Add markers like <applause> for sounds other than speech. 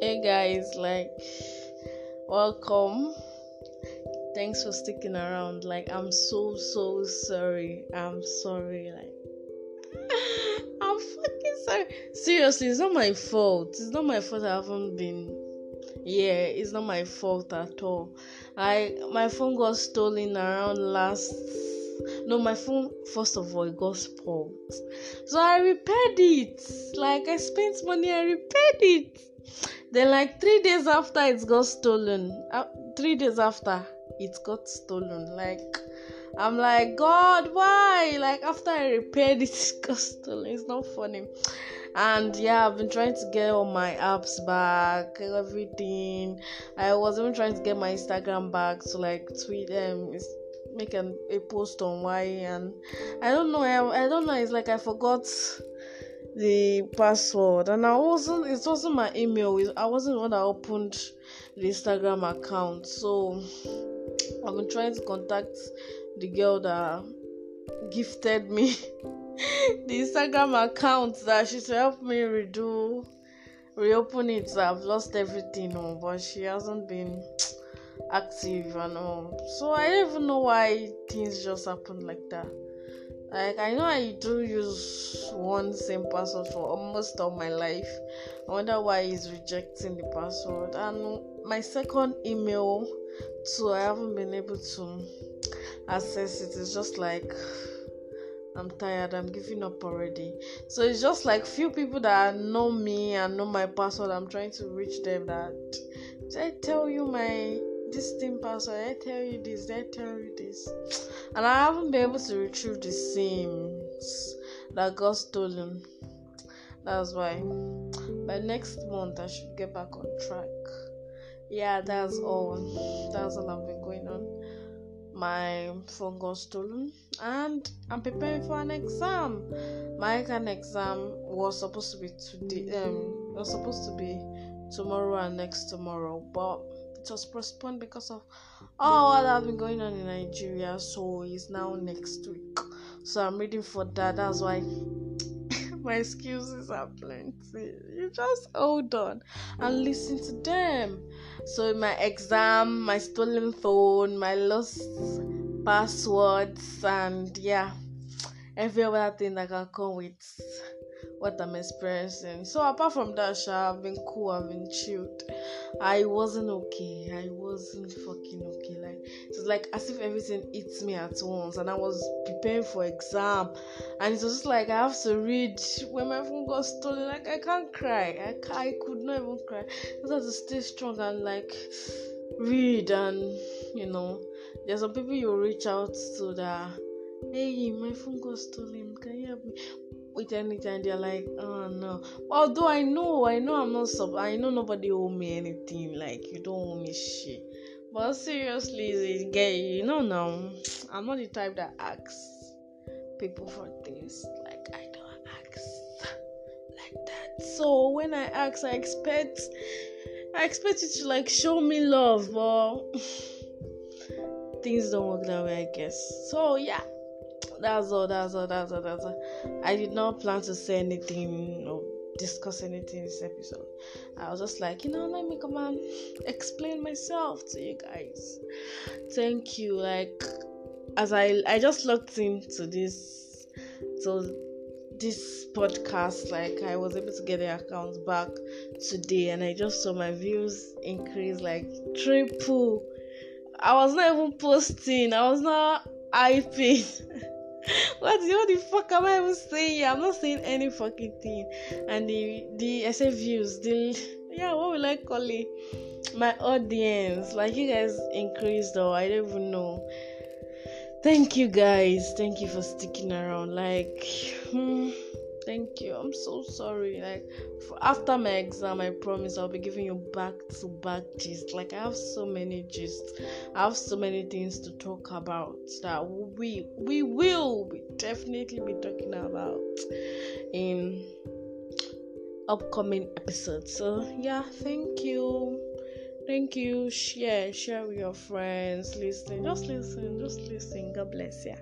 Hi guys, like welcome. Thanks for sticking around. Like I'm so so sorry. I'm sorry. Like <laughs> I'm fucking sorry. Seriously, it's not my fault. It's not my fault I haven't been yeah, it's not my fault at all. I my phone got stolen around last no my phone first of all it got spoiled so i repaired it like i spent money i repaired it then like three days after it got stolen uh, three days after it got stolen like i'm like god why? Like after i repaired <laughs> it, it got stolen. It's not funny. And yeah i've been trying to get all my apps back everything. I was even trying to get my instagram back to like tweet um make an, a post on why and I don't know I, I don't know it's like I forgot the password and I wasn't it wasn't my email I wasn't the one that opened the Instagram account so I've been trying to contact the girl that gifted me <laughs> the Instagram account that she should help me redo reopen it so I've lost everything oh, but she hasn't been active and all. So I don't even know why things just happen like that. Like I know I do use one same password for almost all my life. I wonder why he's rejecting the password. And my second email too, I haven't been able to access it. It's just like I'm tired. I'm giving up already. So it's just like few people that know me and know my password. I'm trying to reach them. That did I tell you my this thing password, I tell you this, I tell you this. And I haven't been able to retrieve the sims that got stolen. That's why. By next month, I should get back on track. Yeah, that's all. That's all I've been going on. My phone got stolen, and I'm preparing for an exam. My exam was supposed to be today. Um, was supposed to be tomorrow and next tomorrow, but it was postponed because of all what has been going on in Nigeria. So it's now next week. So I'm reading for that. That's why <coughs> my excuses are plenty. You just hold on and listen to them. So my exam, my stolen phone, my lost passwords, and yeah, every other thing that can come with what I'm experiencing. So apart from that, Sha, I've been cool, I've been chilled. I wasn't okay. I wasn't fucking okay. Like it's like as if everything hits me at once, and I was preparing for exam, and it was just like I have to read when my phone got stolen. Like I can't cry. I I could not even cry. I just have to stay strong and like read and you know. There's some people you reach out to that hey my phone got stolen can you help me with anything they're like oh no. Although i know i know i'm not sub i know nobody owe me anything like you don't owe me shit. But seriously gay you know now i'm not the type that asks people for things like i don't ask like that. So when i ask i expect i expect you to like show me love but <laughs> things don't work that way i guess. So yeah that's all that's all that's all that's all. I did not plan to say anything or discuss anything in this episode. I was just like you know let me come and explain myself to you guys. Thank you. Like as i i just looked into this so this podcast like i was able to get the accounts back today and i just saw my views increase like triple. I was not even posting. I was not hyping <laughs> <laughs> what, what the fuck am I even saying? I'm not saying any fucking thing. And the the SF views, the yeah, what will I call it? My audience, like you guys increased or I don't even know. Thank you guys. Thank you for sticking around. Like hmm, thank you. I'm so sorry. Like after my exam, I promise I'll be giving you back to back gist. Like I have so many gist. I have so many things to talk about that we we will be definitely be talking about in upcoming episodes. So yeah, thank you. Thank you. Share, share with your friends. Listen, just listen, just listen. God bless you.